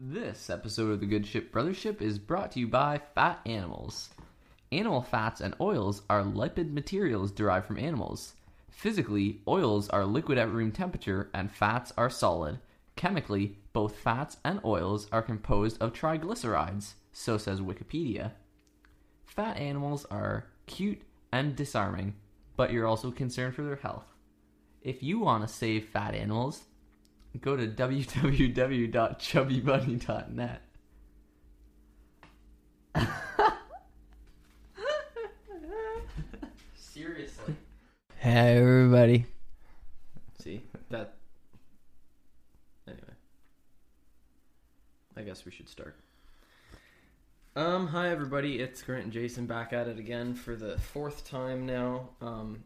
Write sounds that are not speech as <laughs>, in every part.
This episode of the Good Ship Brothership is brought to you by Fat Animals. Animal fats and oils are lipid materials derived from animals. Physically, oils are liquid at room temperature and fats are solid. Chemically, both fats and oils are composed of triglycerides, so says Wikipedia. Fat animals are cute and disarming, but you're also concerned for their health. If you want to save fat animals, go to www.chubbybunny.net. Seriously. Hey everybody. See that. Anyway, I guess we should start. Um, hi everybody, it's Grant and Jason back at it again for the fourth time now. Um,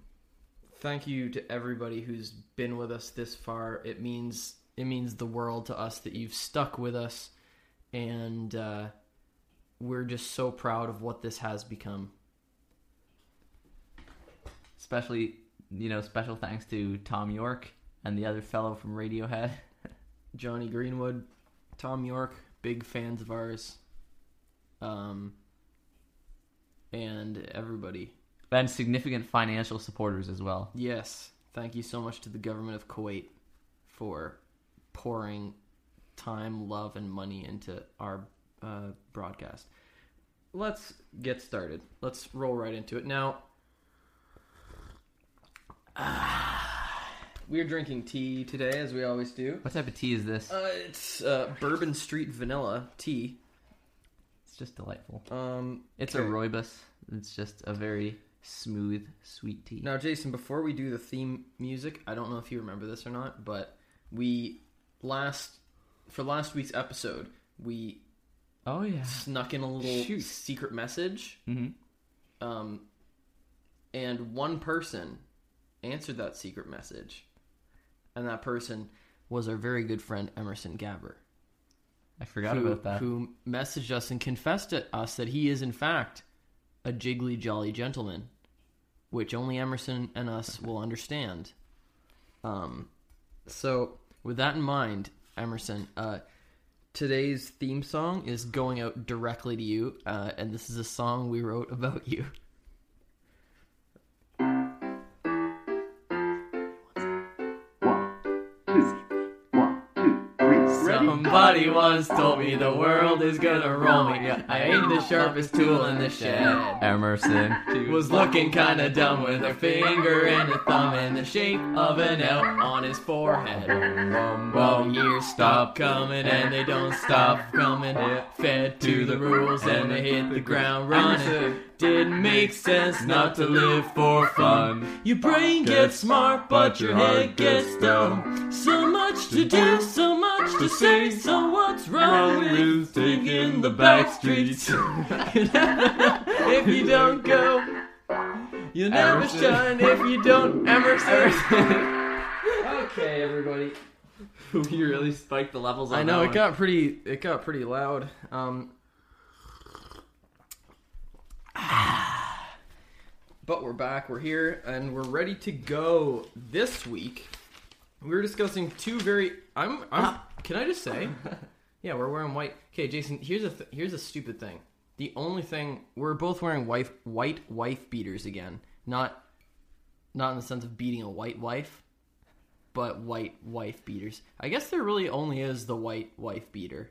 thank you to everybody who's been with us this far. It means it means the world to us that you've stuck with us, and uh, we're just so proud of what this has become. Especially, you know, special thanks to Thom Yorke and the other fellow from Radiohead. <laughs> Jonny Greenwood, Thom Yorke, big fans of ours. Um, and everybody. And significant financial supporters as well. Yes, thank you so much to the government of Kuwait for pouring time, love, and money into our uh, broadcast. Let's get started. Let's roll right into it. Now, <sighs> we're drinking tea today, as we always do. What type of tea is this? Uh, it's uh, Bourbon Street Vanilla tea. It's just delightful. Um, It's okay. a rooibos. It's just a very smooth, sweet tea. Now, Jason, before we do the theme music, I don't know if you remember this or not, but we last for last week's episode we Oh yeah. snuck in a little Shoot. secret message, Mm-hmm. um, and one person answered that secret message, and that person was our very good friend Emerson Gabber. I forgot who, about that. Who messaged us and confessed to us that he is in fact a jiggly jolly gentleman, which only Emerson and us will understand. Um, so with that in mind, Emerson, uh, today's theme song is going out directly to you, uh, and this is a song we wrote <laughs> about you. Somebody once told me the world is gonna roll me. I ain't the sharpest tool in the shed. Emerson Was looking kinda dumb with a finger and a thumb in the shape of an L on his forehead. Well, years stop coming and they don't stop coming. Fed to the rules and they hit the ground running. Didn't make sense not to live for fun. Your brain gets smart, but your head gets dumb. So much to do, so much to say. So what's wrong with taking the back streets? <laughs> if you don't go, you'll never Emerson. shine. If you don't, Emerson. <laughs> okay, everybody. <laughs> you really spiked the levels. On I know that it one. got pretty. It got pretty loud. Um, <sighs> but we're back. We're here, and we're ready to go. This week, we're discussing two very. I'm. I'm. Can I just say? <laughs> Yeah, we're wearing white. Okay, Jason. Here's a th- here's a stupid thing. The only thing we're both wearing wife white wife beaters again. Not not in the sense of beating a white wife, but white wife beaters. I guess there really only is the white wife beater.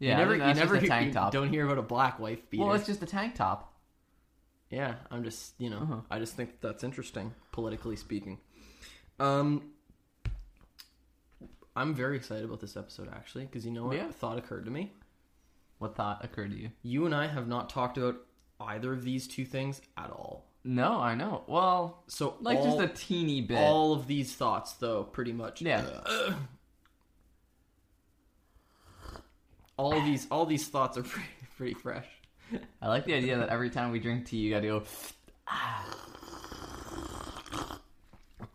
Yeah, you never, I think that's you never just a hear- tank <laughs> top. don't hear about a black wife beater. Well, it's just a tank top. yeah, I'm just you know, Uh-huh. I just think that's interesting, politically speaking. Um, I'm very excited about this episode actually because you know what? Yeah. A thought occurred to me. What thought occurred to you? You and I have not talked about either of these two things at all. No, I know. Well, So like all, just a teeny bit. all of these thoughts, though, pretty much. Yeah. all of these, all these thoughts are <laughs> pretty, pretty fresh. I like the idea that every time we drink tea, you gotta go.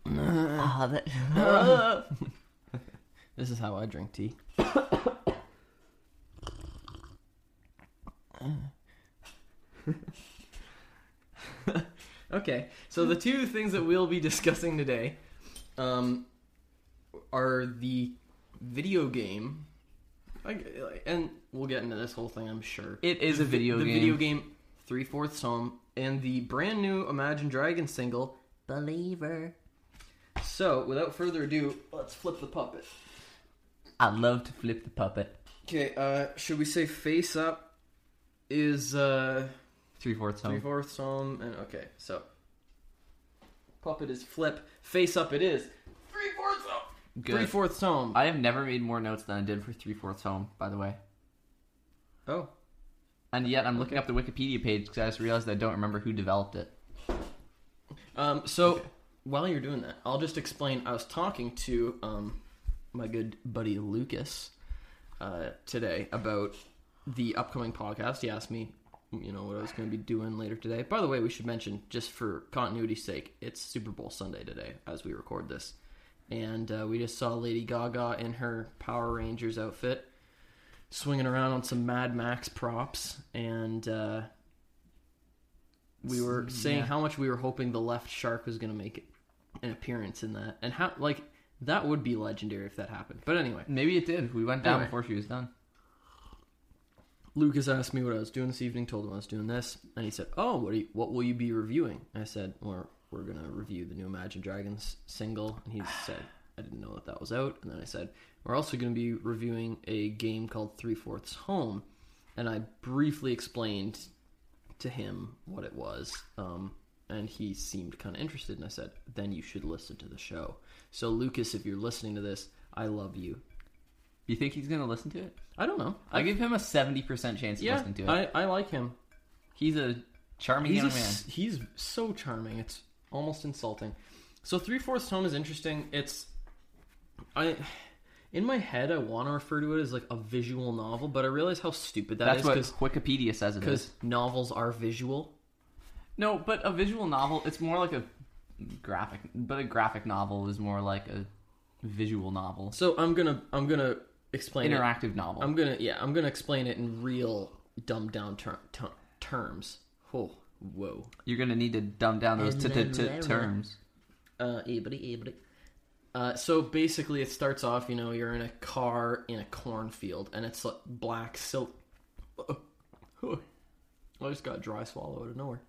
Ah, that- <laughs> <laughs> This is how I drink tea. okay, so the two things that we'll be discussing today um, are the video game and we'll get into this whole thing, I'm sure. It is a video the game. The video game Three Fourths Home and the brand new Imagine Dragons single Believer. So, without further ado, let's flip the puppet. I love to flip the puppet. Okay, uh, should we say face up is uh Three fourths home? three fourths home and okay, so puppet is flip, face up it is three fourths home. Good. Three fourths home. I have never made more notes than I did for three fourths home. By the way. oh, And yet, I'm looking up the Wikipedia page because I just realized I don't remember who developed it. Um, so while you're doing that, I'll just explain. I was talking to um, my good buddy Lucas uh, today about the upcoming podcast. He asked me, you know, what I was going to be doing later today. By the way, we should mention, just for continuity's sake, it's Super Bowl Sunday today as we record this, and uh, we just saw Lady Gaga in her Power Rangers outfit. Swinging around on some Mad Max props, and uh, we were saying Yeah. how much we were hoping the left shark was going to make an appearance in that, and how like that would be legendary if that happened. But anyway, Maybe it did. We went down Anyway. before she was done. Lucas asked me what I was doing this evening. Told him I was doing this, and he said, "Oh, what, are you, what will you be reviewing?" I said, "We're we're gonna review the new Imagine Dragons single," and he said, "I didn't know that that was out." And then I said, "We're also gonna be reviewing a game called Three Fourths Home," and I briefly explained to him what it was, um, and he seemed kind of interested. And I said, "Then you should listen to the show." So, Lucas, if you're listening to this, I love you. You think he's gonna listen to it? I don't know. I give him a seventy percent chance of yeah, listening to it. I, I like him. he's a charming He's, young a man. he's so charming. It's almost insulting. So three fourths home is interesting. It's I in my head I want to refer to it as like a visual novel, but I realize how stupid that That's is what because Wikipedia says it is. because novels are visual. No, but a visual novel, it's more like a graphic. But a graphic novel is more like a visual novel, So I'm gonna I'm gonna explain it. interactive novel. I'm gonna yeah I'm gonna explain it in real dumbed down ter- ter- terms. Oh whoa. You're gonna need to dumb down those t- t- t- terms. Uh, ebony, ebony. Uh, so basically, it starts off. You know, you're in a car in a cornfield, and it's like black silk. I just got dry swallow out of nowhere.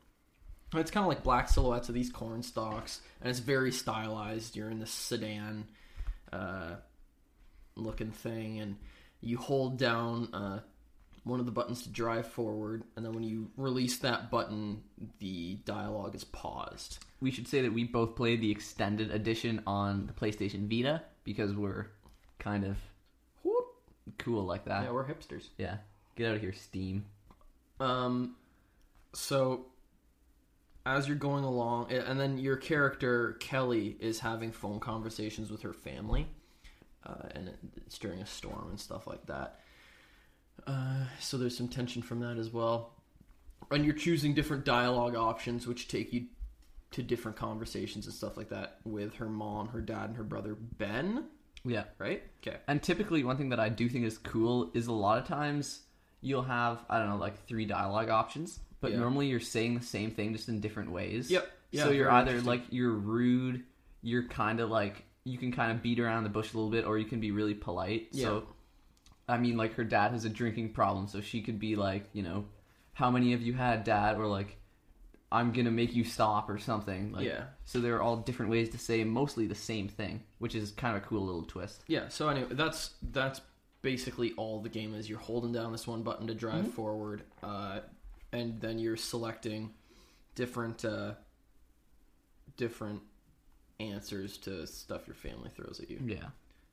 It's kind of like black silhouettes of these corn stalks, and it's very stylized. You're in this sedan uh, looking thing, and you hold down uh, one of the buttons to drive forward, and then when you release that button, the dialogue is paused. We should say that we both played the extended edition on the PlayStation Vita because we're kind of Whoop. cool like that. Yeah, we're hipsters. Yeah. Get out of here, Steam. Um, so as you're going along, and then your character Kelly is having phone conversations with her family, uh, and it's during a storm and stuff like that. Uh, so there's some tension from that as well, and you're choosing different dialogue options, which take you to different conversations and stuff like that with her mom, her dad, and her brother Ben. Yeah. Right? Okay. And typically, one thing that I do think is cool is a lot of times you'll have, I don't know, like three dialogue options, but Yeah. normally you're saying the same thing just in different ways. Yep. Yeah, so you're either like, you're rude, you're kind of like, you can kind of beat around the bush a little bit, or you can be really polite. Yeah. So, I mean, like, her dad has a drinking problem, so she could be like, you know, how many of you had dad? Or like, I'm gonna make you stop or something. Like, Yeah. So there are all different ways to say mostly the same thing, which is kind of a cool little twist. Yeah. So anyway, that's that's basically all the game is. You're holding down this one button to drive forward, uh, and then you're selecting different uh, different answers to stuff your family throws at you. Yeah.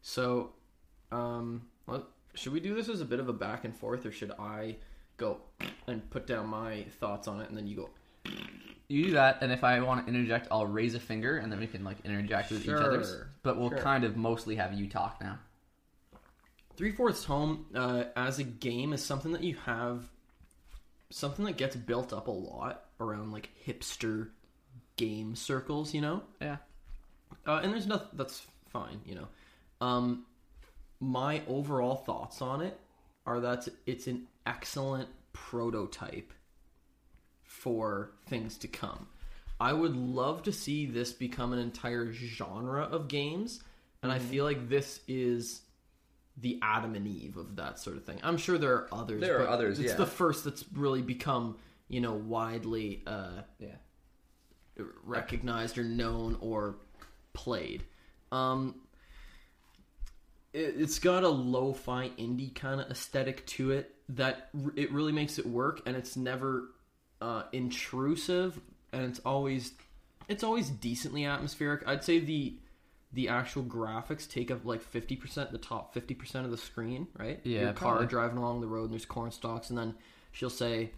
So, um, should we do this as a bit of a back and forth, or should I go and put down my thoughts on it, and then you go? You do that, and if I want to interject, I'll raise a finger, and then we can like interject with each other's. Sure, But we'll sure. kind of mostly have you talk now. Three Fourths Home uh, as a game is something that you have, something that gets built up a lot around like hipster game circles, you know. Yeah. Uh, and there's nothing that's fine, you know. Um, my overall thoughts on it are that it's an excellent prototype for things to come. I would love to see this become an entire genre of games, and I feel like this is the Adam and Eve of that sort of thing. I'm sure there are others. There are others, It's yeah. the first that's really become you know widely uh, Yeah. recognized or known or played. Um, it, it's got a lo-fi indie kind of aesthetic to it that r- it really makes it work, and it's never uh, intrusive, and it's always it's always decently atmospheric. I'd say the the actual graphics take up like fifty percent, the top fifty percent of the screen, right? Yeah, your car probably. driving along the road, and there's corn stalks, and then she'll say,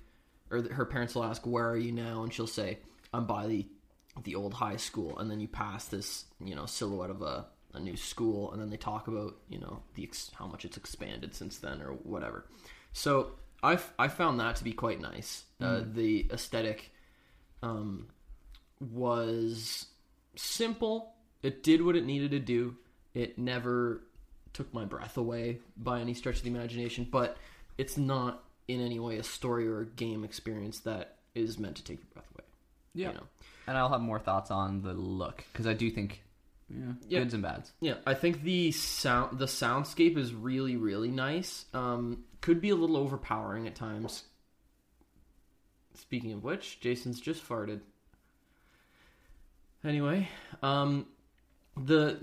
or her parents will ask, "Where are you now?" And she'll say, "I'm by the the old high school." And then you pass this, you know, silhouette of a, a new school, and then they talk about, you know, the ex- how much it's expanded since then, or whatever. So I f- I found that to be quite nice. Uh, the aesthetic um, was simple. It did what it needed to do. It never took my breath away by any stretch of the imagination, but it's not in any way a story or a game experience that is meant to take your breath away. Yeah. You know? And I'll have more thoughts on the look because I do think yeah, Yeah. goods and bads. Yeah, I think the sound the soundscape is really really nice. Um, could be a little overpowering at times. Speaking of which, Jason's just farted. Anyway, um, the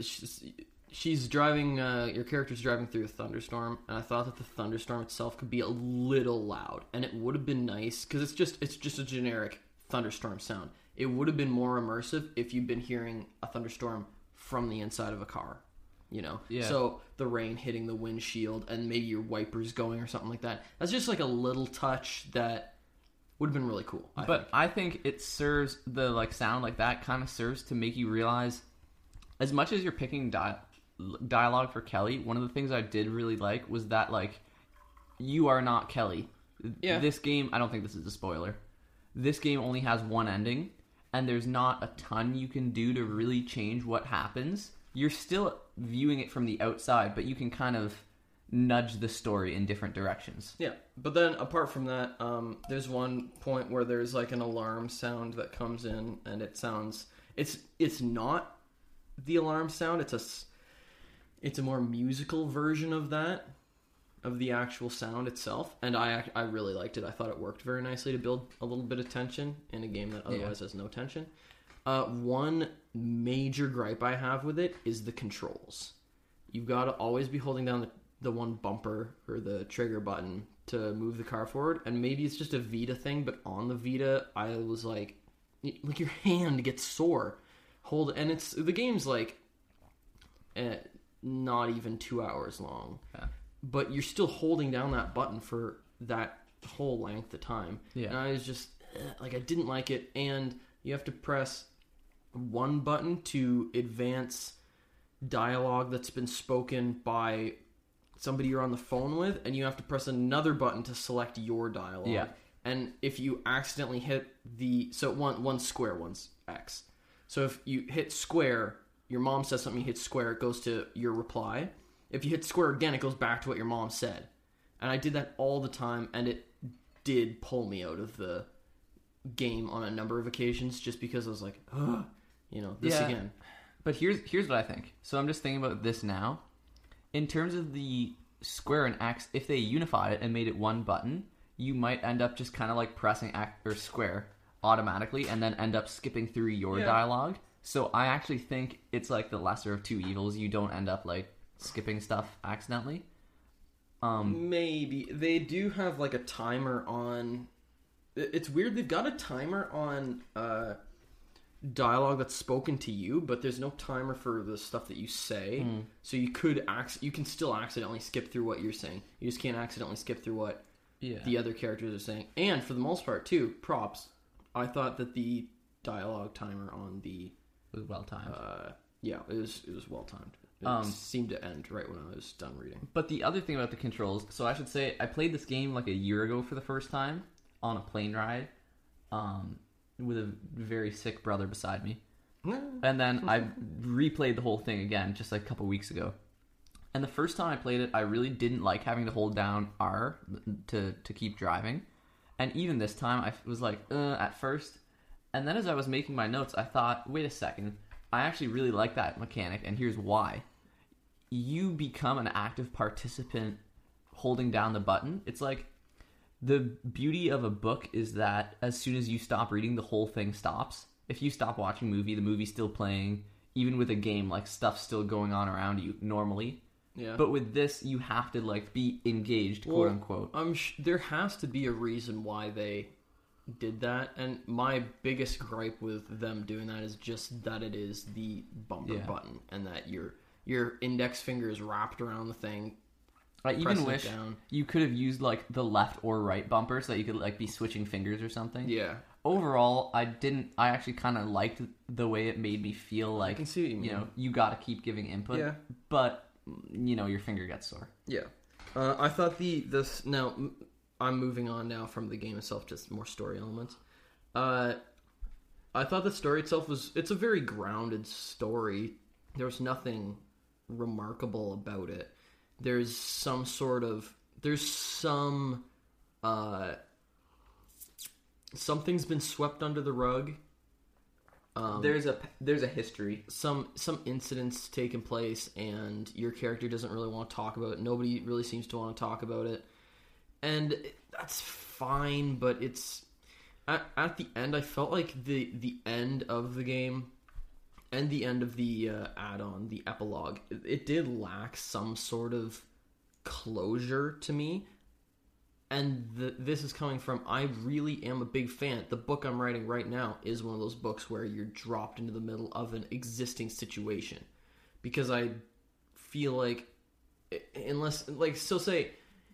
she's, driving. Uh, your character's driving through a thunderstorm, and I thought that the thunderstorm itself could be a little loud, and it would have been nice because it's just it's just a generic thunderstorm sound. It would have been more immersive if you'd been hearing a thunderstorm from the inside of a car. You know, Yeah. so the rain hitting the windshield and maybe your wipers going or something like that. That's just like a little touch that would have been really cool. I but think. I think it serves the like sound like that kind of serves to make you realize as much as you're picking di- dialogue for Kelly, one of the things I did really like was that like you are not Kelly. Yeah. This game, I don't think this is a spoiler. This game only has one ending and there's not a ton you can do to really change what happens. You're still viewing it from the outside, but you can kind of nudge the story in different directions. Yeah, but then apart from that, um, there's one point where there's like an alarm sound that comes in, and it sounds it's it's not the alarm sound. It's a it's a more musical version of that of the actual sound itself, and I I really liked it. I thought it worked very nicely to build a little bit of tension in a game that otherwise has no tension. Uh, one major gripe I have with it is the controls. You've got to always be holding down the, the one bumper or the trigger button to move the car forward. And maybe it's just a Vita thing, but on the Vita, I was like, like your hand gets sore. Hold and it's the game's like, eh, not even two hours long, Yeah. but you're still holding down that button for that whole length of time. Yeah. and I was just eh, like, I didn't like it, and you have to press one button to advance dialogue that's been spoken by somebody you're on the phone with, and you have to press another button to select your dialogue. Yeah. And if you accidentally hit the so one one square, one's X. So if you hit square, your mom says something, you hit square, it goes to your reply. If you hit square again, it goes back to what your mom said. And I did that all the time, and it did pull me out of the game on a number of occasions just because I was like, Ugh, you know, this Yeah. again. But here's here's what I think. So I'm just thinking about this now. In terms of the square and X, if they unified it and made it one button, you might end up just kind of like pressing X or square automatically, and then end up skipping through your Yeah. dialogue. So I actually think it's like the lesser of two evils. You don't end up like skipping stuff accidentally. Um, Maybe they do have like a timer on. It's weird. They've got a timer on uh, dialogue that's spoken to you, but there's no timer for the stuff that you say. So you could ac- you can still accidentally skip through what you're saying. You just can't accidentally skip through what yeah. the other characters are saying. And for the most part, too, props. I thought that the dialogue timer on the it was well timed. uh, yeah, it was it was well timed. It Um, seemed to end right when I was done reading. But the other thing about the controls, so I should say, I played this game like a year ago for the first time on a plane ride, um, with a very sick brother beside me, <laughs> and then I replayed the whole thing again just like a couple weeks ago. And the first time I played it, I really didn't like having to hold down R to to keep driving, and even this time I was like, uh, at first, and then as I was making my notes, I thought, wait a second, I actually really like that mechanic, and here's why you become an active participant holding down the button. It's like the beauty of a book is that as soon as you stop reading, the whole thing stops. If you stop watching a movie, the movie's still playing. Even with a game, like stuff's still going on around you normally. Yeah. But with this, you have to like be engaged, quote Well, unquote. I'm sh- there has to be a reason why they did that, and my biggest gripe with them doing that is just that it is the bumper Yeah. button, and that your your index finger is wrapped around the thing. I even wish down. you could have used like the left or right bumper so that you could like be switching fingers or something. Yeah, Overall, I didn't. I actually kind of liked the way it made me feel like can see what you you know you got to keep giving input. Yeah. But you know your finger gets sore. yeah. Uh, I thought the this now I'm moving on now from the game itself, just more story elements. Uh, I thought the story itself was it's a very grounded story. There was nothing remarkable about it. There's some sort of there's some uh something's been swept under the rug. Um, there's a there's a history. some some incidents taking place and your character doesn't really want to talk about it. Nobody really seems to want to talk about it. And that's fine, but it's at, at the end I felt like the the end of the game and the end of the uh, add-on, the epilogue, it, it did lack some sort of closure to me. And the, this is coming from I really am a big fan. The book I'm writing right now is one of those books where you're dropped into the middle of an existing situation because I feel like unless like so say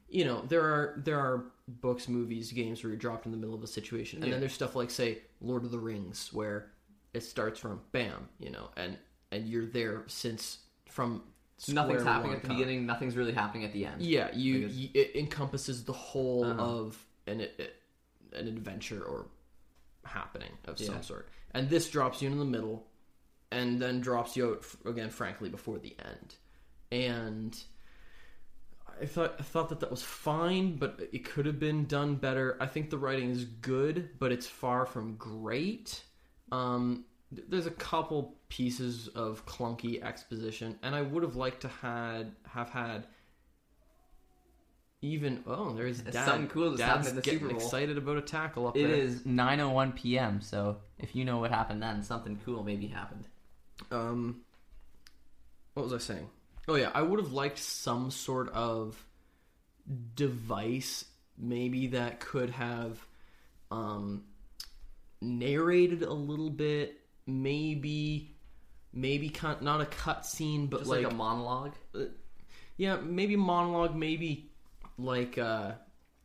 you know there are there are books movies games where you're dropped in the middle of a situation and Yeah. then there's stuff like say lord of the rings where it starts from bam you know and and you're there since from Nothing's happening at the time. beginning. Nothing's really happening at the end. yeah you, Because- you it encompasses the whole Uh-huh. of an it, an adventure or happening of Yeah. some sort and this drops you in the middle and then drops you out again frankly before the end and I thought I thought that that was fine, but it could have been done better. I think the writing is good, but it's far from great. Um, there's a couple pieces of clunky exposition, and I would have liked to had have had even. Oh, there's dad. something cool that's happened Dad's in the getting Super Bowl. excited about a tackle up It there. is 9:01 p.m. So if you know what happened then, something cool maybe happened. um what was i saying oh yeah i would have liked some sort of device maybe that could have um narrated a little bit maybe maybe cut, not a cut scene but Just like, like, a monologue. yeah maybe monologue maybe like uh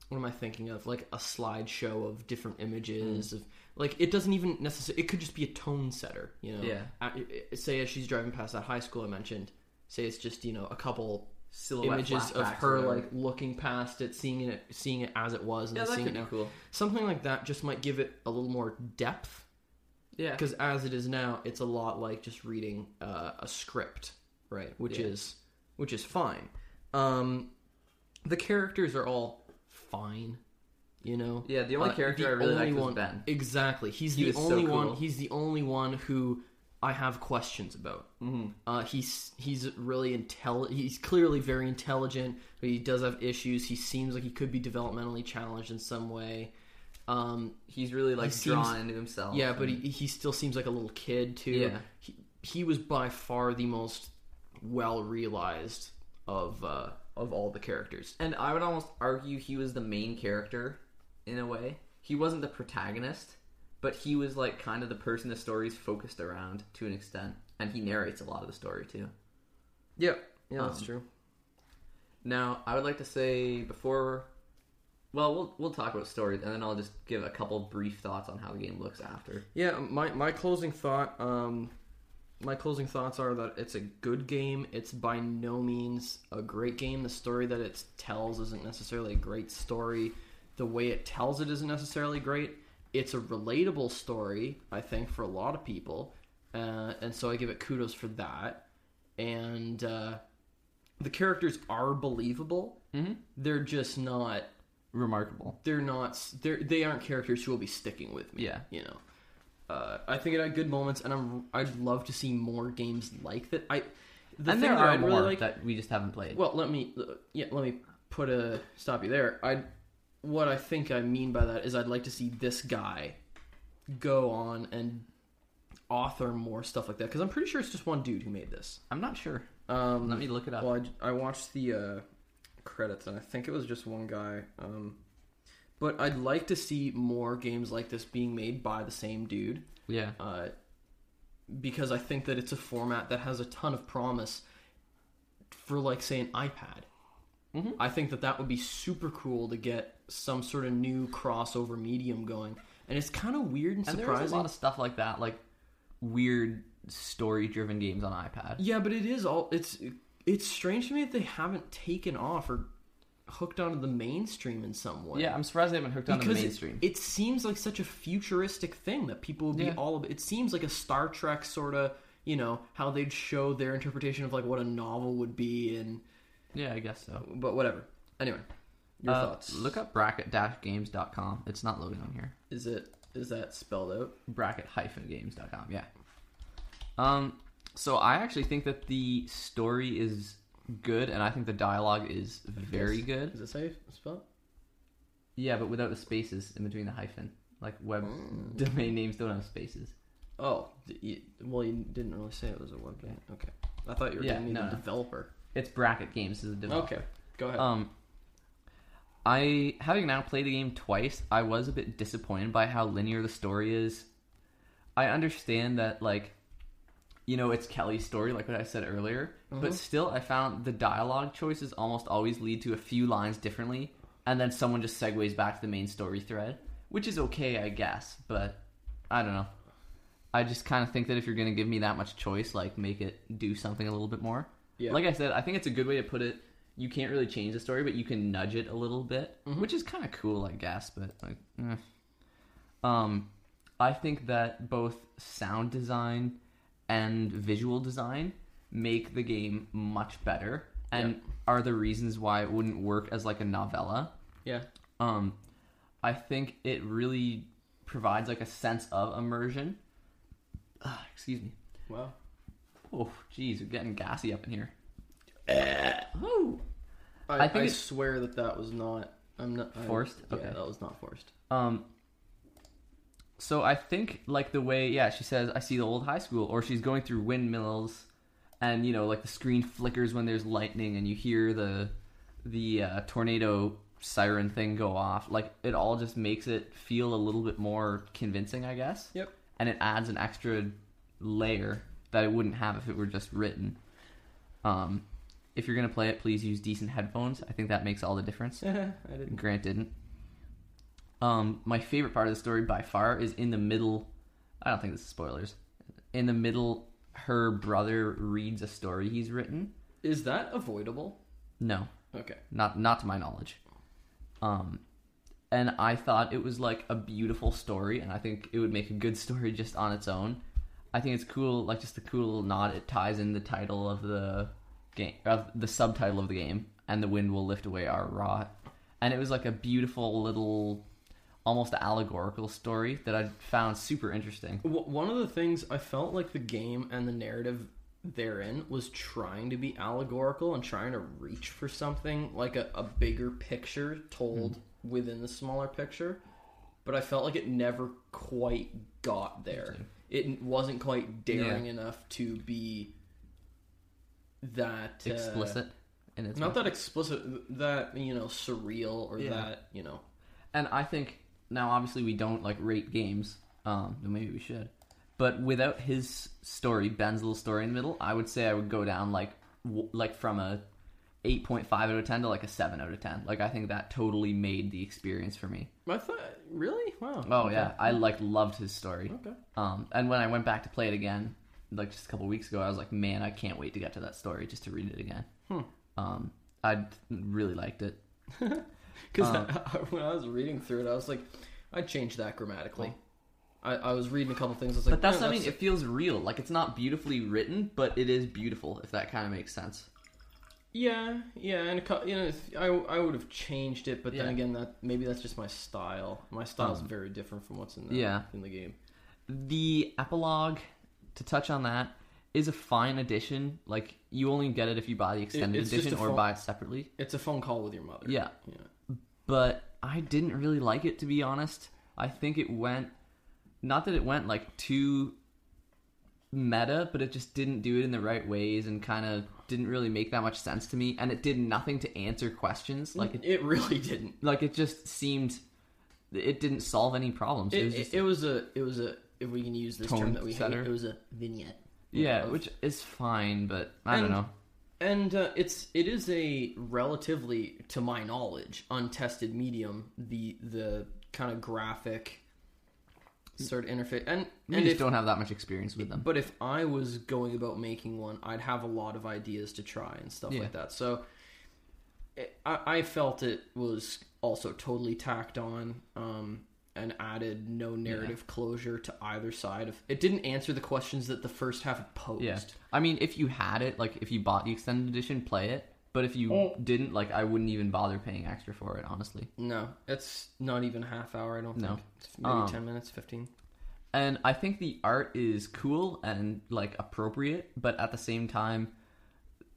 what am i thinking of like a slideshow of different images of like it doesn't even necessarily it could just be a tone setter you know Yeah. Uh, say as she's driving past that high school i mentioned say it's just you know a couple Silhouette images of her like looking past it seeing it seeing it as it was and Yeah, seeing it now cool. something like that just might give it a little more depth Yeah. because as it is now it's a lot like just reading uh, a script right which Yeah. is which is fine um the characters are all fine you know Yeah, the only Uh, character the I really only was one- Ben. exactly he's He the was so only cool. one he's the only one who i have questions about Mm-hmm. uh, he's he's really intelligent. He's clearly very intelligent, but he does have issues. He seems like he could be developmentally challenged in some way. Um, He's really like He seems- drawn into himself. yeah, but he he still seems like a little kid too. Yeah. he, he was by far the most well realized of uh, of all the characters. And I would almost argue he was the main character in a way. He wasn't the protagonist, but he was like kind of the person the story's focused around to an extent. And he narrates a lot of the story too. Yeah, yeah, Um, that's true. Now, I would like to say before well, we'll we'll talk about stories and then I'll just give a couple brief thoughts on how the game looks after. Yeah, my my closing thought. Um, my closing thoughts are that it's a good game. It's by no means a great game. The story that it tells isn't necessarily a great story. The way it tells it isn't necessarily great. It's a relatable story, I think, for a lot of people, uh, and so I give it kudos for that. And uh, the characters are believable. Mm-hmm. They're just not. Remarkable. They're not. They're they aren't characters who will be sticking with me. Yeah. you know. Uh, I think it had good moments, and I'm I'd love to see more games like that. I the and thing there are I'd more really like. that we just haven't played. Well, let me yeah, let me put a stop you there. I what I think I mean by that is I'd like to see this guy go on and author more stuff like that because I'm pretty sure it's just one dude who made this. I'm not sure. Um, Let me look it up. well, I, I watched the uh, credits and I think it was just one guy. Um, but I'd like to see more games like this being made by the same dude yeah. uh, because I think that it's a format that has a ton of promise for, like, say, an iPad. Mhm. I think that that would be super cool to get some sort of new crossover medium going, and it's kind of weird and, And there's surprising. a lot of stuff like that, like weird story-driven games on iPad. Yeah, but it is all it's it's strange to me that they haven't taken off or hooked onto the mainstream in some way. Yeah, I'm surprised they haven't hooked on the because it- mainstream. It, seems like such a futuristic thing that people would be Yeah. all of it seems like a Star Trek sort of, you know, how they'd show their interpretation of like what a novel would be and yeah, I guess so. but whatever. Anyway, your Uh, thoughts. Look up bracket-games.com. It's not loading on here. Is it is that spelled out? bracket-games.com. Yeah. Um. So I actually think that the story is good, and I think the dialogue is very good. Is it safe spelled? Yeah, but without the spaces in between the hyphen. Like web domain names don't have spaces. Oh, you, well, you didn't really say it was a web game. Okay, I thought you were Yeah, giving me no, the no. developer. It's Bracket Games is the developer. Okay, go ahead. Um, I having now played the game twice, I was a bit disappointed by how linear the story is. I understand that, like, you know, it's Kelly's story, like what I said earlier, but still, I found the dialogue choices almost always lead to a few lines differently, and then someone just segues back to the main story thread, which is okay, I guess, but I don't know. I just kind of think that if you're going to give me that much choice, like, make it do something a little bit more. Yeah. Like I said, I think it's a good way to put it. You can't really change the story, but you can nudge it a little bit, which is kind of cool, I guess. But like, eh. um, I think that both sound design and visual design make the game much better, and Yep. are the reasons why it wouldn't work as like a novella. yeah, Um, I think it really provides like a sense of immersion. Ah, excuse me. wow. Oh, jeez, we're getting gassy up in here. <clears throat> Woo. I, I think I swear that that was not. I'm not I- Forced? Yeah, Okay. that was not forced. Um, so I think like the way, yeah, she says, "I see the old high school," or she's going through windmills, and you know, like the screen flickers when there's lightning, and you hear the the uh, tornado siren thing go off. Like it all just makes it feel a little bit more convincing, I guess. Yep. And it adds an extra layer that it wouldn't have if it were just written. Um, if you're gonna play it, please use decent headphones. I think that makes all the difference. <laughs> I didn't. Grant didn't. Um, my favorite part of the story by far is in the middle. I don't think this is spoilers. In the middle, her brother reads a story he's written. Is that avoidable? No, Okay. not not to my knowledge. Um, and I thought it was like a beautiful story, and I think it would make a good story just on its own. I think it's cool, like just a cool little nod. It ties in the title of the game, of the subtitle of the game, and the wind will lift away our rot. And it was like a beautiful little, almost allegorical story that I found super interesting. One of the things I felt like the game and the narrative therein was trying to be allegorical and trying to reach for something like a, a bigger picture told within the smaller picture. But I felt like it never quite got there. It wasn't quite daring enough to be that uh, Explicit in its Not that explicit, that you know, surreal or Yeah. that you know. And I think now, obviously, we don't like rate games. Um, maybe we should. But without his story, Ben's little story in the middle, I would say I would go down like w- like from a eight point five out of ten to like a seven out of ten. Like I think that totally made the experience for me. I thought, really, wow. Oh Okay. yeah, I like loved his story. Okay. Um, and when I went back to play it again, like just a couple weeks ago, I was like, man, I can't wait to get to that story just to read it again. Hmm. Um, I really liked it. <laughs> <laughs> Because Um, <laughs> when I was reading through it, I was like, I'd change that grammatically. I, I was reading a couple things. I was like, But that's "Eh, what I mean. It feels real. Like it's not beautifully written, but it is beautiful. If that kind of makes sense. yeah, yeah, and you know, I I would have changed it, but then Yeah. again, that maybe that's just my style. My style is Um, very different from what's in the yeah. in the game. The epilogue, to touch on that, is a fine addition. Like you only get it if you buy the extended just edition or phone- buy it separately. It's a phone call with your mother. Yeah, Yeah. But I didn't really like it to be honest. I think it went not that it went like too meta, but it just didn't do it in the right ways and kind of didn't really make that much sense to me and it did nothing to answer questions. Like it It really didn't. like it just seemed it didn't solve any problems. It, It, was it, just it was a it was a if we can use this term that we setter. hate, it was a vignette. yeah, of- which is fine, but I don't know. And uh, it's it is a relatively, to my knowledge, untested medium. The the kind of graphic sort of interface, and We and just if, don't have that much experience with them. but if I was going about making one, I'd have a lot of ideas to try and stuff Yeah. like that. So it, I, I felt it was also totally tacked on um, and added no narrative closure to either side of. It didn't answer the questions that the first half posed. Yeah. I mean, if you had it, like if you bought the extended edition, play it. But if you Oh. didn't, like, I wouldn't even bother paying extra for it, honestly. No, it's not even a half hour. I don't No. think. It's maybe Um, ten minutes, fifteen. And I think the art is cool and like appropriate, but at the same time,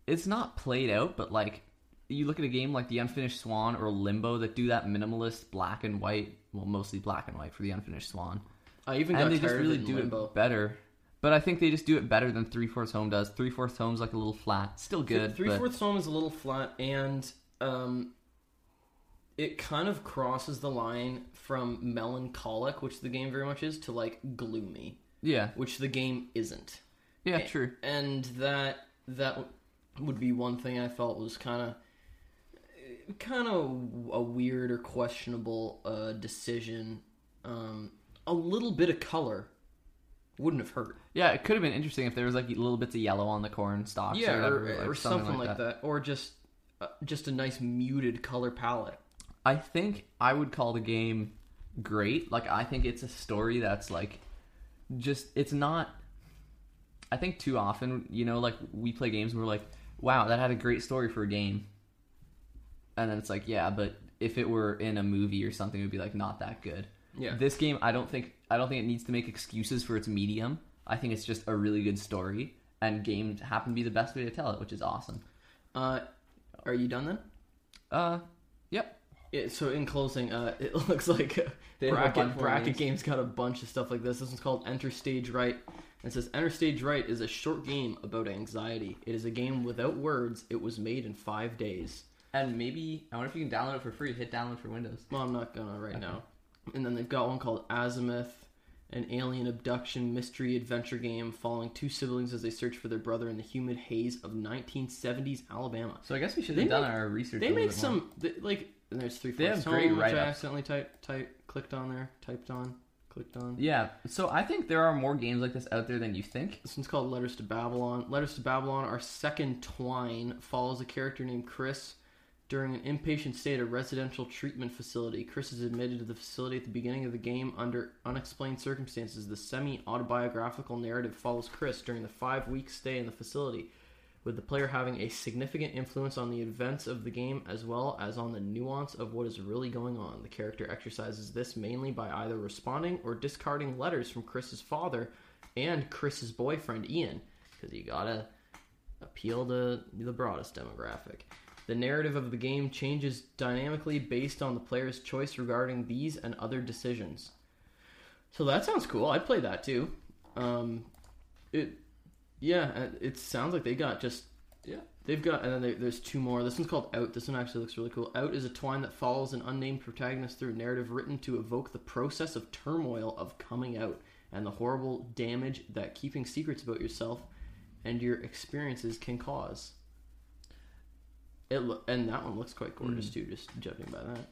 it's not played out. But like, you look at a game like The Unfinished Swan or Limbo that do that minimalist black and white, well, mostly black and white for The Unfinished Swan, I even got and they just really do Limbo. it better. But I think they just do it better than Three Fourths Home does. Three Fourths Home's like a little flat, still good. Three but- fourths home is a little flat, and um, it kind of crosses the line from melancholic, which the game very much is, to like gloomy, Yeah, which the game isn't. yeah, true. And that that w- would be one thing I felt was kind of kind of a weird or questionable uh, decision. Um, a little bit of color wouldn't have hurt. Yeah, it could have been interesting if there was like little bits of yellow on the corn stalks. yeah, or, or, whatever, or something, like that. or just uh, just a nice muted color palette. I think I would call the game great. Like I think it's a story that's like just it's not I think too often, you know, like we play games and we're like, wow, that had a great story for a game. And then it's like, yeah, but if it were in a movie or something it would be like not that good. Yeah. This game I don't think I don't think it needs to make excuses for its medium. I think it's just a really good story and games happen to be the best way to tell it, which is awesome. Uh, are you done then? Uh yep. Yeah, so in closing, uh, <laughs> it looks like uh, They have a bunch bracket bracket names. games got a bunch of stuff like this. This one's called Enter Stage Right. It says Enter Stage Right is a short game about anxiety. It is a game without words. It was made in five days. And maybe I wonder if you can download it for free. Hit download for Windows. Well, I'm not gonna right Okay. now. And then they've got one called Azimuth, an alien abduction mystery adventure game following two siblings as they search for their brother in the humid haze of 1970s Alabama. So I guess we should They have done make- our research. They little make bit more. some like. And there's three. They have great which I write-ups. accidentally typed, type, clicked on there, typed on, clicked on. Yeah. So I think there are more games like this out there than you think. This one's called Letters to Babylon. Letters to Babylon, our second twine, follows a character named Chris during an inpatient stay at a residential treatment facility. Chris is admitted to the facility at the beginning of the game under unexplained circumstances. The semi autobiographical narrative follows Chris during the five week stay in the facility, with the player having a significant influence on the events of the game as well as on the nuance of what is really going on. The character exercises this mainly by either responding or discarding letters from Chris's father and Chris's boyfriend Ian, because you gotta appeal to the broadest demographic. The narrative of the game changes dynamically based on the player's choice regarding these and other decisions. So that sounds cool. I'd play that too. Um, it, yeah, uh, it sounds like they got just Yeah. They've got, and then they, there's two more. This one's called Out. This one actually looks really cool. Out is a twine that follows an unnamed protagonist through a narrative written to evoke the process of turmoil of coming out and the horrible damage that keeping secrets about yourself and your experiences can cause. It lo- and that one looks quite gorgeous mm. too. Just judging by that.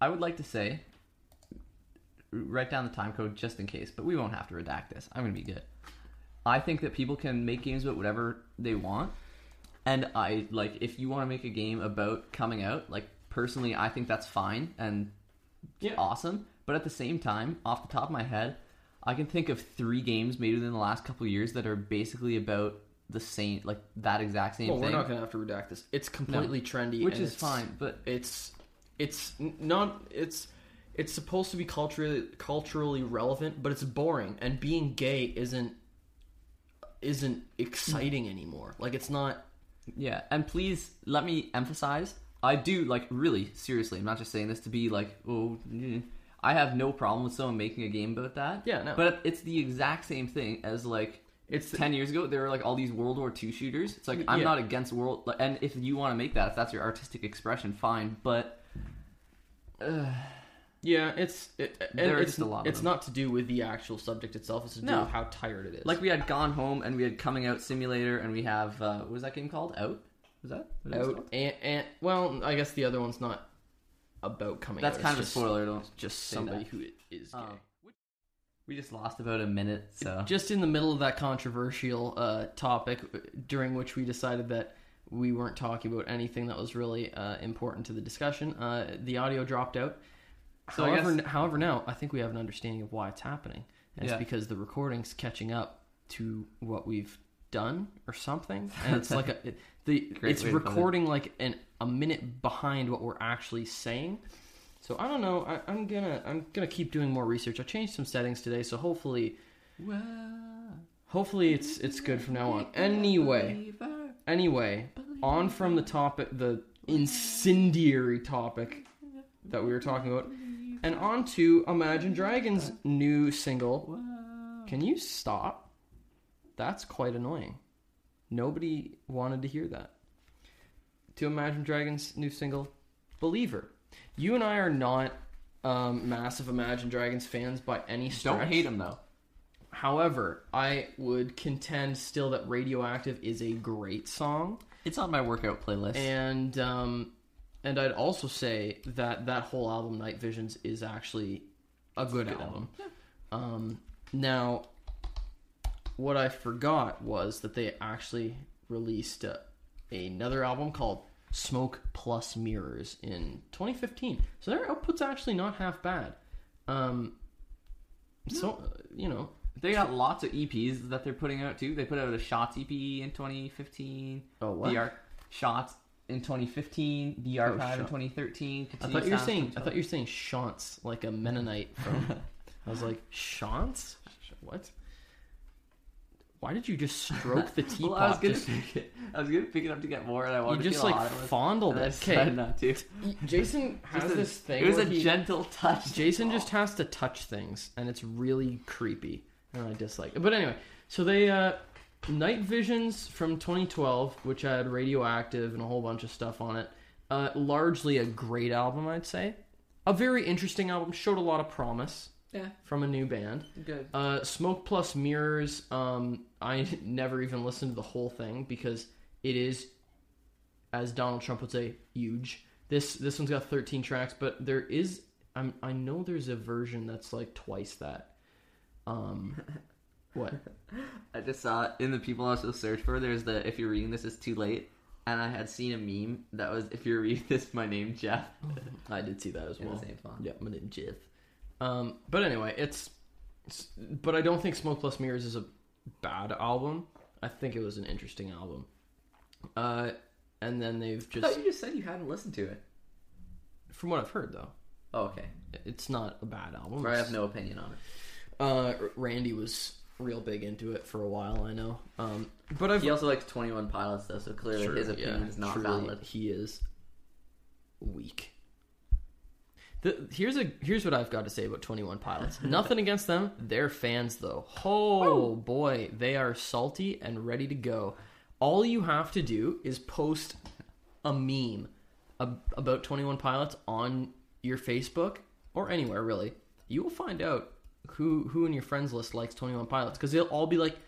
I would like to say, write down the time code just in case, but we won't have to redact this. I'm gonna be good. I think that people can make games about whatever they want, and I like if you want to make a game about coming out. Like personally, I think that's fine and Yeah. awesome. But at the same time, off the top of my head, I can think of three games made within the last couple of years that are basically about the same, like that exact same Well, we're not gonna have to redact this. It's completely trendy, which and is fine. But it's it's not it's it's supposed to be culturally culturally relevant but it's boring and being gay isn't isn't exciting anymore. Like it's not. Yeah, and please let me emphasize, I do like really seriously. I'm not just saying this to be like, oh. I have no problem with someone making a game about that. Yeah, no. But it's the exact same thing as like It's ten years ago. There were like all these World War II shooters. It's like I'm Yeah. not against world, and if you want to make that, if that's your artistic expression, fine. But Yeah, it's it, There are it's just a lot of It's them. not to do with the actual subject itself. It's to do No. with how tired it is. like we had Gone Home and we had Coming Out Simulator and we have uh, what was that game called? Out? Was that? what out and, and well, I guess the other one's not about coming. Out. That's out. kind of It's a spoiler. Don't Just somebody that. who is gay. Um, we just lost about a minute, so Just in the middle of that controversial uh, topic, during which we decided that we weren't talking about anything that was really uh, important to the discussion, uh, the audio dropped out. So I however, guess- however, now I think we have an understanding of why it's happening. And Yeah. It's because the recording's catching up to what we've done or something, and it's like a it, the <laughs> Great it's put it. recording like an a minute behind what we're actually saying. So I don't know. I, I'm gonna I'm gonna keep doing more research. I changed some settings today, so hopefully hopefully it's it's good from now on. Anyway, anyway, on from the topic, the incendiary topic that we were talking about, and on to Imagine Dragons' new single. Can you stop? That's quite annoying. Nobody wanted to hear that. To Imagine Dragons' new single, Believer. You and I are not um, massive Imagine Dragons fans by any stretch. don't hate them though. However, I would contend still that Radioactive is a great song, It's on my workout playlist. and um, and I'd also say that that whole album, Night Visions, is actually a good, album. Um, now, what I forgot was that they actually released uh, another album called Smoke Plus Mirrors in 2015. So their output's actually not half bad. Um, so uh, you know, They got lots of EPs that they're putting out too. They put out a Shots EP in 2015. Oh, what? The Art Shots in 2015. The Oh, Archive in Shot- 2013. I thought you were saying I thought you were saying Shantz, like a Mennonite from. <laughs> I was like Shantz, what? Why did you just <laughs> stroke the teapot? Well, I was gonna Just- pick it. I was gonna pick it up to get more, and I wanted to just feel like how hot it was, fondled and I it. Okay, not to. Jason <laughs> has a- this thing. It was where a he- gentle touch. Jason just has to touch things, and it's really creepy, and I dislike it. But anyway, so they uh, Night Visions from 2012, which had Radioactive and a whole bunch of stuff on it. Uh, largely a great album, I'd say. A very interesting album. Showed a lot of promise Yeah, from a new band. good. Uh, Smoke Plus Mirrors. Um, I <laughs> never even listened to the whole thing because it is, as Donald Trump would say, huge. This this one's got 13 tracks, but there is I'm I know there's a version that's like twice that. Um, <laughs> what? I just saw in the people I also search for. There's the if you're reading this, it's too late. And I had seen a meme that was if you're reading this, my name Jeff. <laughs> I did see that as In well. same font. Yeah, my name Jeff. Um, but anyway, it's, it's but I don't think Smoke Plus Mirrors is a bad album. I think it was an interesting album. Uh, and then they've I just thought you just said you hadn't listened to it. From what I've heard, though, Oh, okay. it's not a bad album. I have no opinion on it. Uh, Randy was real big into it for a while. I know. Um, but I've He also likes Twenty One Pilots though, so clearly True, his opinion yeah, is not valid. He is weak. The, here's a here's what I've got to say about Twenty One Pilots. <laughs> Nothing against them. They're fans though. Oh boy, they are salty and ready to go. All you have to do is post a meme ab- about Twenty One Pilots on your Facebook or anywhere really. You will find out who who in your friends list likes Twenty One Pilots because they'll all be like,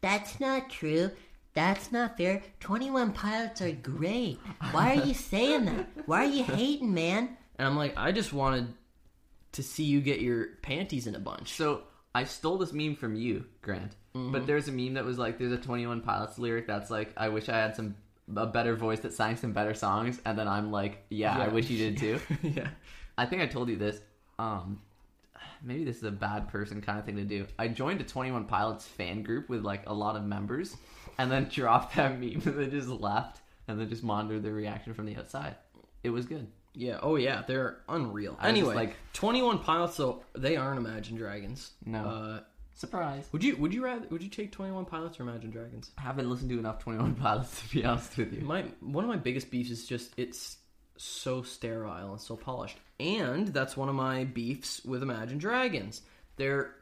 That's not true. That's not fair. 21 pilots are great. Why are you saying that? Why are you hating, man? And I'm like, I just wanted to see you get your panties in a bunch. So I stole this meme from you, Grant. Mm-hmm. But there's a meme that was like, there's a Twenty One Pilots lyric that's like, I wish I had some a better voice that sang some better songs, and then I'm like, yeah, I wish you did too. <laughs> yeah. I think I told you this. Um, maybe this is a bad person kind of thing to do. I joined a Twenty One Pilots fan group with like a lot of members, and then <laughs> dropped that meme, <laughs> and then just left, and then just monitored the reaction from the outside. It was good. Yeah. Oh yeah, they're unreal. I was just anyway, like- like 21 pilots though, they aren't Imagine Dragons. No. Uh, Surprise. Would you would you rather would you take Twenty One Pilots or Imagine Dragons? I haven't listened to enough Twenty One <laughs> Pilots to be honest with you. My one of my biggest beefs is just it's so sterile and so polished, and that's one of my beefs with Imagine Dragons. Their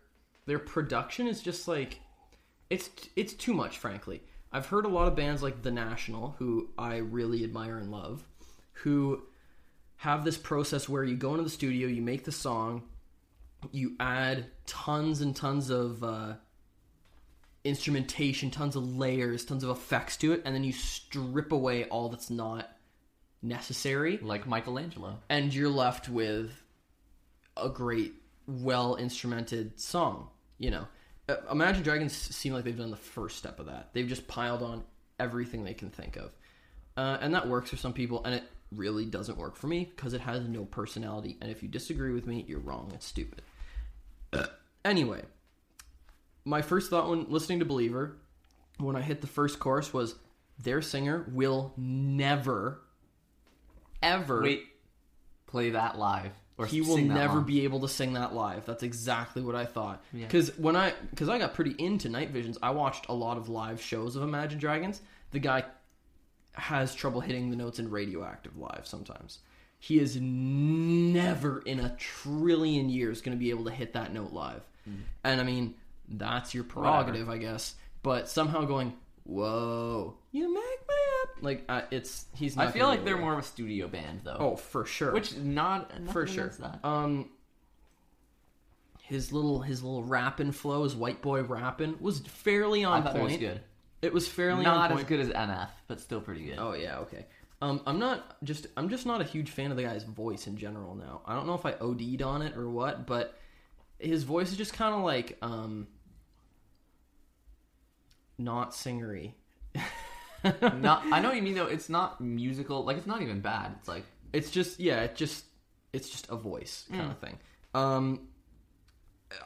their production is just like it's it's too much, frankly. I've heard a lot of bands like The National, who I really admire and love, who have this process where you go into the studio, you make the song, you add tons and tons of uh, instrumentation, tons of layers, tons of effects to it, and then you strip away all that's not necessary, Like Michelangelo. and you're left with a great, well instrumented song. You know, Uh, Imagine Dragons seem like they've done the first step of that. They've just piled on everything they can think of, uh, and that works for some people, and it really doesn't work for me because it has no personality. And if you disagree with me, you're wrong. It's stupid. <clears throat> anyway, my first thought when listening to Believer, when I hit the first chorus, was their singer will never, ever Wait, play that live. Or he will never be able to sing that live. That's exactly what I thought. Yeah. Because when I because I got pretty into Night Visions, I watched a lot of live shows of Imagine Dragons. The guy has trouble hitting the notes in Radioactive live sometimes. He is never in a trillion years going to be able to hit that note live. Hmm. And I mean, that's your prerogative, I guess. But somehow going, whoa, you make me up. Like, uh, it's, he's not I feel like they're more of a studio band though. Oh, for sure. which not for sure. That. Um, his little his little rapping flow, his white boy rapping, was fairly on thought point. good. It was fairly Not as good as NF, but still pretty good. Oh yeah, okay. Um, I'm not just I'm just not a huge fan of the guy's voice in general now. I don't know if I OD'd on it or what, but his voice is just kind of like um not singery. <laughs> not, I know what you mean though. It's not musical. Like it's not even bad. It's like It's just yeah, it just it's just a voice kind Hmm. of thing. Um,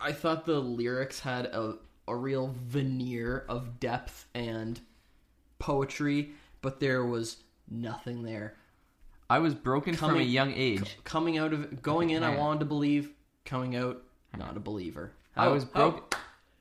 I thought the lyrics had a a real veneer of depth and poetry, but there was nothing there. I was broken from a young age. C- coming out of going in, I wanted to believe. Coming out, not a believer. I oh, was how- broke-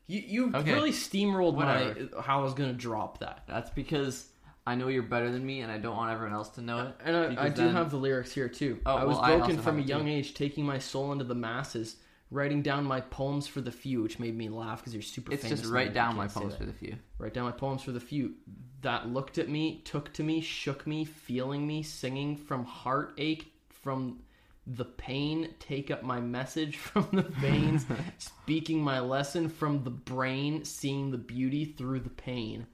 you you Okay. really steamrolled Whatever. my how I was gonna drop that. That's because I know you're better than me, and I don't want everyone else to know it. And I, I do then- have the lyrics here too. Oh, I was well, broken also from a young too. age, taking my soul into the masses, writing down my poems for the few, which made me laugh because you're super. It's famous just write down my poems for the few. Write down my poems for the few that looked at me, took to me, shook me, feeling me, singing from heartache, from the pain, take up my message <laughs> from the veins, <laughs> speaking my lesson from the brain, seeing the beauty through the pain.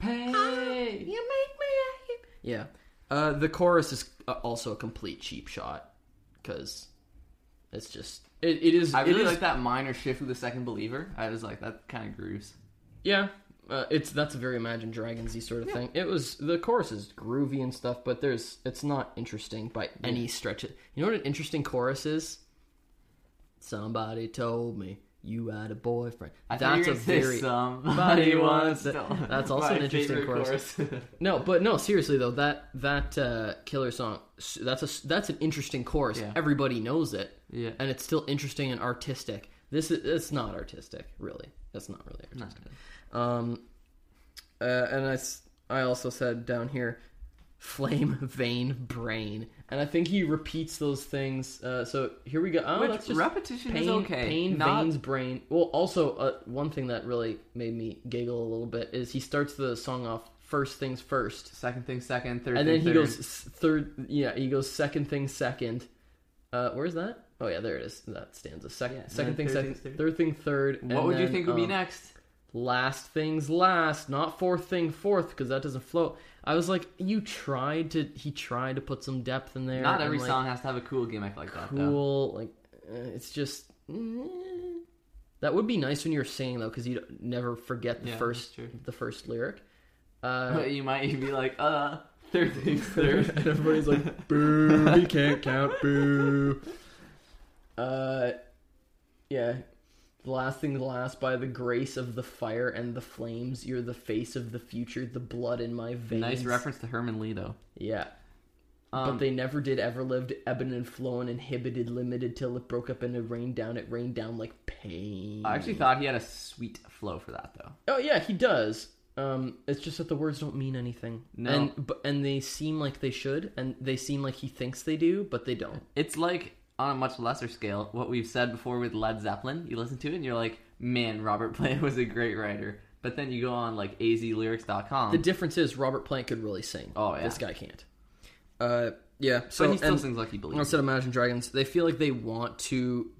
Hey, You make me Yeah. Uh, the chorus is uh, also a complete cheap shot because it's just it, it is I really it is like that minor shift with the second believer. I was like, that kind of grooves. Yeah, uh, it's that's a very Imagine Dragonsy sort of thing. It was the chorus is groovy and stuff, but there's it's not interesting by any stretch. You know what an interesting chorus is? Somebody told me you had a boyfriend. I that's a very somebody <laughs> wants that- to- that's <laughs> also an interesting favorite chorus. <laughs> no, but no, seriously though, that that uh, killer song that's a that's an interesting chorus. Yeah. Everybody knows it, yeah. and it's still interesting and artistic. This is it's not artistic, really. That's not really artistic. Um, uh, and I I also said down here, flame, <laughs> vein, brain, and I think he repeats those things. Uh, so here we go. Oh, Which that's just repetition pain, is okay. Pain, Not- veins, brain. Well, also uh, one thing that really made me giggle a little bit is he starts the song off first things first, Second thing, second, third and then he third. goes third. Yeah, he goes second thing second. Uh, where's that? Oh yeah, there it is. That stands a Second, Yeah, second thing, third second, third. third thing, third. What would you think would be um, next? last things last, not fourth thing fourth, because that doesn't float. I was like, you tried to. He tried to put some depth in there. Not and, every like, song has to have a cool gimmick like that, though. Cool, like uh, it's just. eh. That would be nice when you're singing though, because you never forget the Yeah, first the first lyric. <laughs> Uh, But you might be like, uh, third <laughs> thing's third. and everybody's like, <laughs> "Boo! He can't count. Boo!" Uh, yeah. The last thing last, by the grace of the fire and the flames, you're the face of the future, the blood in my veins. nice reference to Herman Li, though. Yeah. but Um, they never did ever lived ebbing and flowing inhibited limited till it broke up and it rained down it rained down like pain I actually thought he had a sweet flow for that though. oh yeah he does um it's just that the words don't mean anything No. and but and they seem like they should and they seem like he thinks they do but they don't It's like on a much lesser scale what we've said before with Led Zeppelin. You listen to it and you're like, man, Robert Plant <laughs> was a great writer. But then you go on like azlyrics.com. the difference is robert plant could really sing Oh, yeah. this guy can't uh yeah so but he still and- sings like he believes. instead of Imagine Dragons, they feel like they want to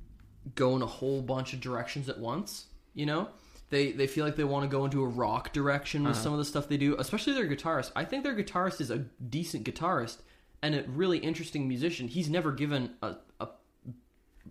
go in a whole bunch of directions at once. You know, they they feel like they want to go into a rock direction with some of the stuff they do, especially their guitarist. I think their guitarist is a decent guitarist and a really interesting musician. He's never given a, a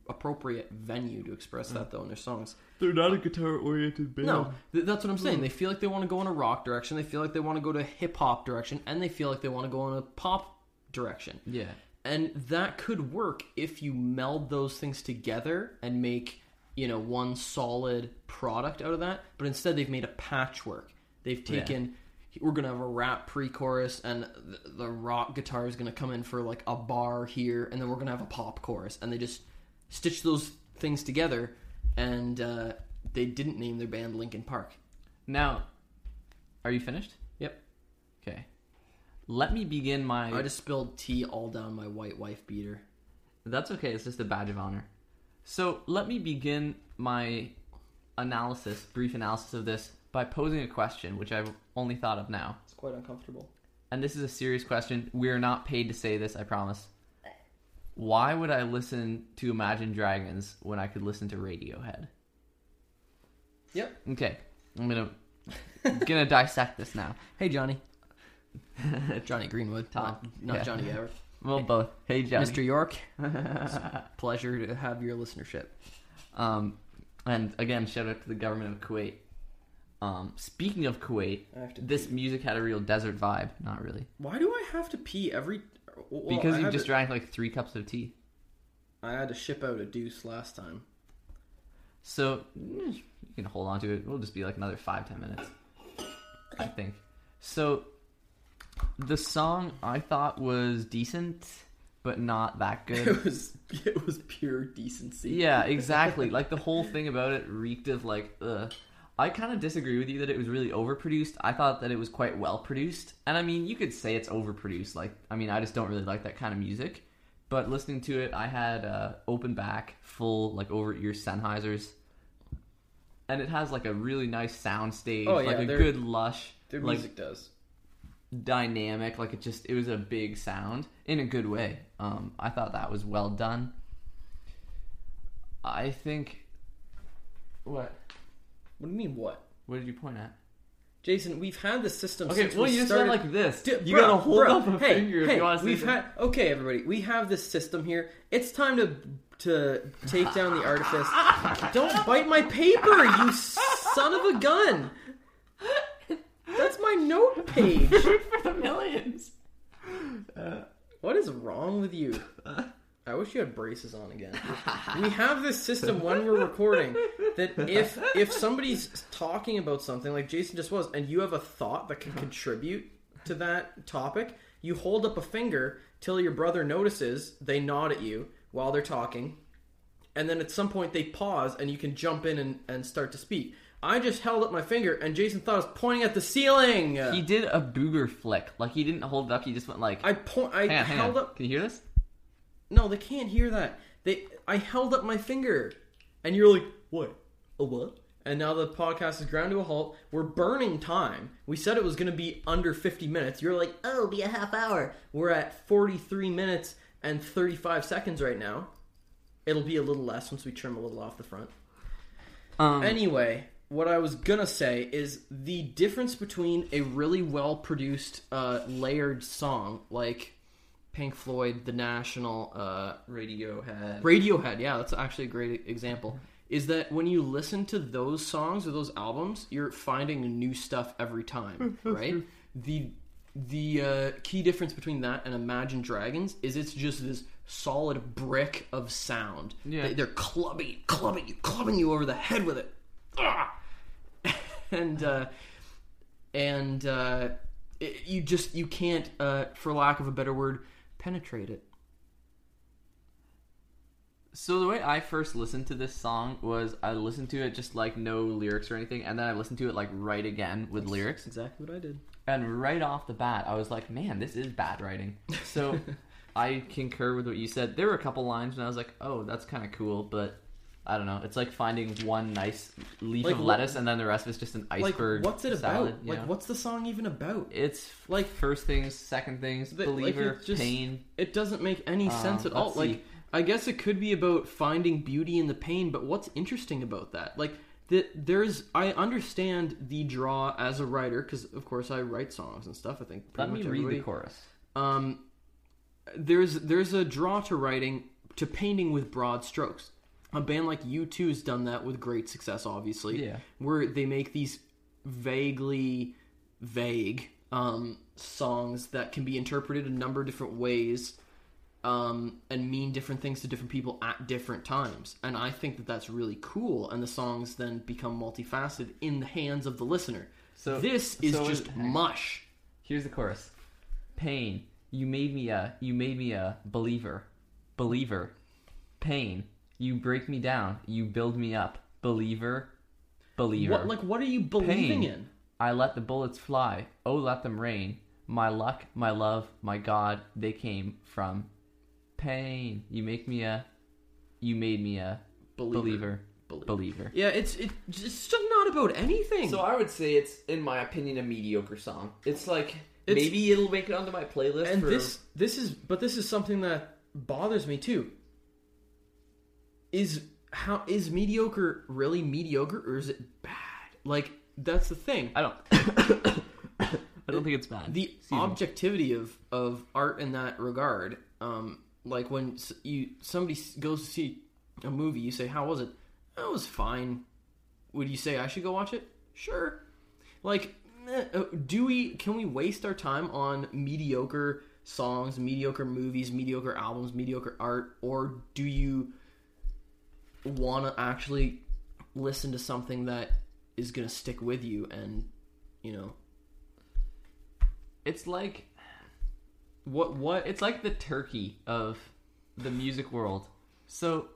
appropriate venue to express that though in their songs. They're not a guitar oriented band. No, th- that's what I'm saying. Hmm. They feel like they want to go in a rock direction. They feel like they want to go to a hip hop direction, and they feel like they want to go in a pop direction. Yeah. And that could work if you meld those things together and make, you know, one solid product out of that. But instead, they've made a patchwork. They've taken, we're going to have a rap pre chorus, and the, the rock guitar is going to come in for like a bar here, and then we're going to have a pop chorus. And they just stitch those things together, and uh, they didn't name their band Linkin Park. Now, are you finished? Yep. Okay. Let me begin my. I just spilled tea all down my white wife beater. That's okay. It's just a badge of honor. So let me begin my analysis, brief analysis of this, by posing a question, which I've only thought of now. It's quite uncomfortable. And this is a serious question. We are not paid to say this, I promise. Why would I listen to Imagine Dragons when I could listen to Radiohead? Yep. Okay, I'm gonna gonna <laughs> dissect this now. Hey, Johnny. <laughs> Jonny Greenwood. Thom. Not, not Yeah. Johnny Gabbard. Well, both. Hey, Johnny. Mr. Yorke. <laughs> It's a pleasure to have your listenership. Um, and again, shout out to the government of Kuwait. Um, speaking of Kuwait, I have to this music had a real desert vibe. Not really, Why do I have to pee every? Well, because I you just to, drank like three cups of tea. I had to ship out a deuce last time. So you can hold on to it. It'll just be like another five ten minutes, I think. So the song I thought was decent, but not that <laughs> good. It was it was pure decency. Yeah, exactly. <laughs> like the whole thing about it reeked of like, ugh. I kind of disagree with you that it was really overproduced. I thought that it was quite well produced, and I mean, you could say it's overproduced. Like, I mean, I just don't really like that kind of music. But listening to it, I had uh, open back, full like over ear Sennheisers, and it has like a really nice sound stage, Oh, yeah, like a good lush, Their like music does. dynamic. Like it just, it was a big sound in a good way. Um, I thought that was well done. I think. What? What do you mean what? What did you point at? Jason, we've had the system Okay, since well, we you just started. went like this. Dude, you bruh, gotta hold bruh, up a hey, finger if hey, you want to see we've had okay, everybody. We have this system here. It's time to to take down the artifice. Don't bite my paper, you son of a gun. That's my note page. <laughs> for the millions. What is wrong with you? <laughs> I wish you had braces on again. <laughs> We have this system when we're recording that if if somebody's talking about something like Jason just was, and you have a thought that can uh-huh. contribute to that topic, you hold up a finger till your brother notices. They nod at you while they're talking, and then at some point they pause, and you can jump in and, and start to speak. I just held up my finger, and Jason thought I was pointing at the ceiling. He did a booger flick. Like he didn't hold it up. He just went like. I point. I on, held up. Can you hear this? No, they can't hear that. They I held up my finger. And you're like, "What? A what?" And now the podcast is ground to a halt. We're burning time. We said it was going to be under 50 minutes. You're like, "Oh, be a half hour." We're at 43 minutes and 35 seconds right now. It'll be a little less once we trim a little off the front. Um, Anyway, what I was gonna say is the difference between a really well produced, uh, layered song like Pink Floyd, The National, uh, Radiohead. Radiohead, yeah, that's actually a great example. Is that when you listen to those songs or those albums, you're finding new stuff every time, <laughs> right? the the uh, key difference between that and Imagine Dragons is it's just this solid brick of sound. Yeah. They, they're clubbing, clubbing you, clubbing you over the head with it, Ah! <laughs> and uh, and uh, it, you just you can't, uh, for lack of a better word, penetrate it. So the way I first listened to this song was I listened to it just like no lyrics or anything, and then I listened to it like right again with lyrics. Exactly what I did. And right off the bat, I was like, "Man, this is bad writing." So <laughs> I concur with what you said. There were a couple lines, and I was like, "Oh, that's kind of cool," but I don't know. It's like finding one nice leaf Like, of lettuce, and then the rest is just an iceberg. like, what's it salad, about? Like, know? what's the song even about? It's like- like first things, second things, The- believer, it's just- pain. It doesn't make any Um, sense at all. let's Like. I guess it could be about finding beauty in the pain, but what's interesting about that? Like, that there's, I understand the draw as a writer because, of course, I write songs and stuff. I think Let pretty me much read everybody. the chorus. um, there's there's a draw to writing to painting with broad strokes. A band like U2's done that with great success, obviously. Yeah. Where they make these vaguely vague um, songs that can be interpreted a number of different ways um, and mean different things to different people at different times. And I think that that's really cool. And the songs then become multifaceted in the hands of the listener. So- this is so just mush. Here's the chorus. Pain, you made me a you made me a believer. Believer. Pain, you break me down, you build me up. Believer. Believer. What like what are you believing Pain. in? I let the bullets fly. Oh, let them rain. My luck, my love, my God, they came from pain. You make me a you made me a Believer. believer. Believer. Believer. Yeah, it's it, it's just not about anything. So I would say it's, in my opinion, a mediocre song. It's like It's- maybe it'll make it onto my playlist. and for, this this is but this is something that bothers me too. Is how is mediocre really mediocre or is it bad? Like that's the thing. I don't. <coughs> I don't think it's bad. the Excuse me. objectivity of of art in that regard um like when you somebody goes to see a movie you say how was it it was fine would you say i should go watch it sure like eh, uh, do we can we waste our time on mediocre songs mediocre movies mediocre albums mediocre art or do you want to actually listen to something that is going to stick with you and you know It's like what what it's like the turkey of the music world. So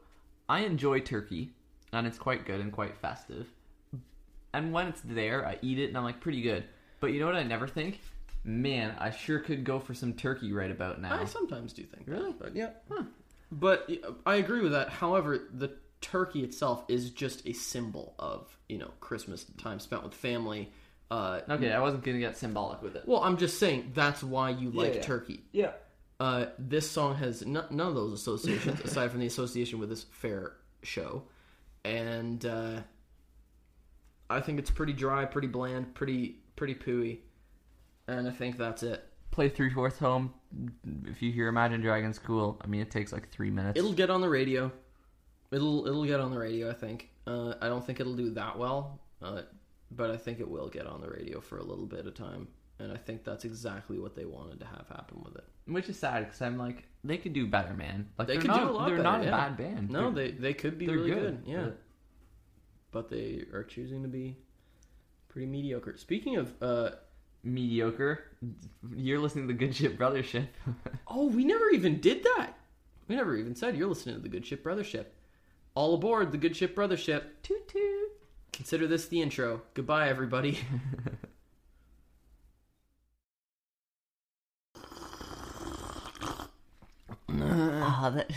I enjoy turkey, and it's quite good and quite festive. And when it's there, I eat it, and I'm like pretty good. But you know what? I never think, man, I sure could go for some turkey right about now. I sometimes do think Really? that, but yeah. But uh, I agree with that. However, the turkey itself is just a symbol of you know Christmas time spent with family. Uh, Okay, I wasn't gonna get symbolic with it. well, I'm just saying that's why you like yeah. turkey. Yeah. Uh, this song has n- none of those associations <laughs> aside from the association with this fair show, and uh, I think it's pretty dry, pretty bland, pretty pretty pooey, and I think that's it. Play three fourths home. If you hear Imagine Dragons, cool. I mean, it takes like three minutes. It'll get on the radio. It'll it'll get on the radio. I think. Uh, I don't think it'll do that well, uh, but I think it will get on the radio for a little bit of time, and I think that's exactly what they wanted to have happen with it. Which is sad because I'm like, they could do better, man. Like They could not, do a lot They're better, not a yeah. bad band. No, They're- they they could be they're really good, good. Yeah, but- but they are choosing to be pretty mediocre. Speaking of, uh, mediocre. You're listening to the Good Ship Brothership. <laughs> oh, we never even did that. We never even said you're listening to the Good Ship Brothership. All aboard the Good Ship Brothership. toot toot. Consider this the intro. Goodbye, everybody. <laughs> Ah, <laughs> that,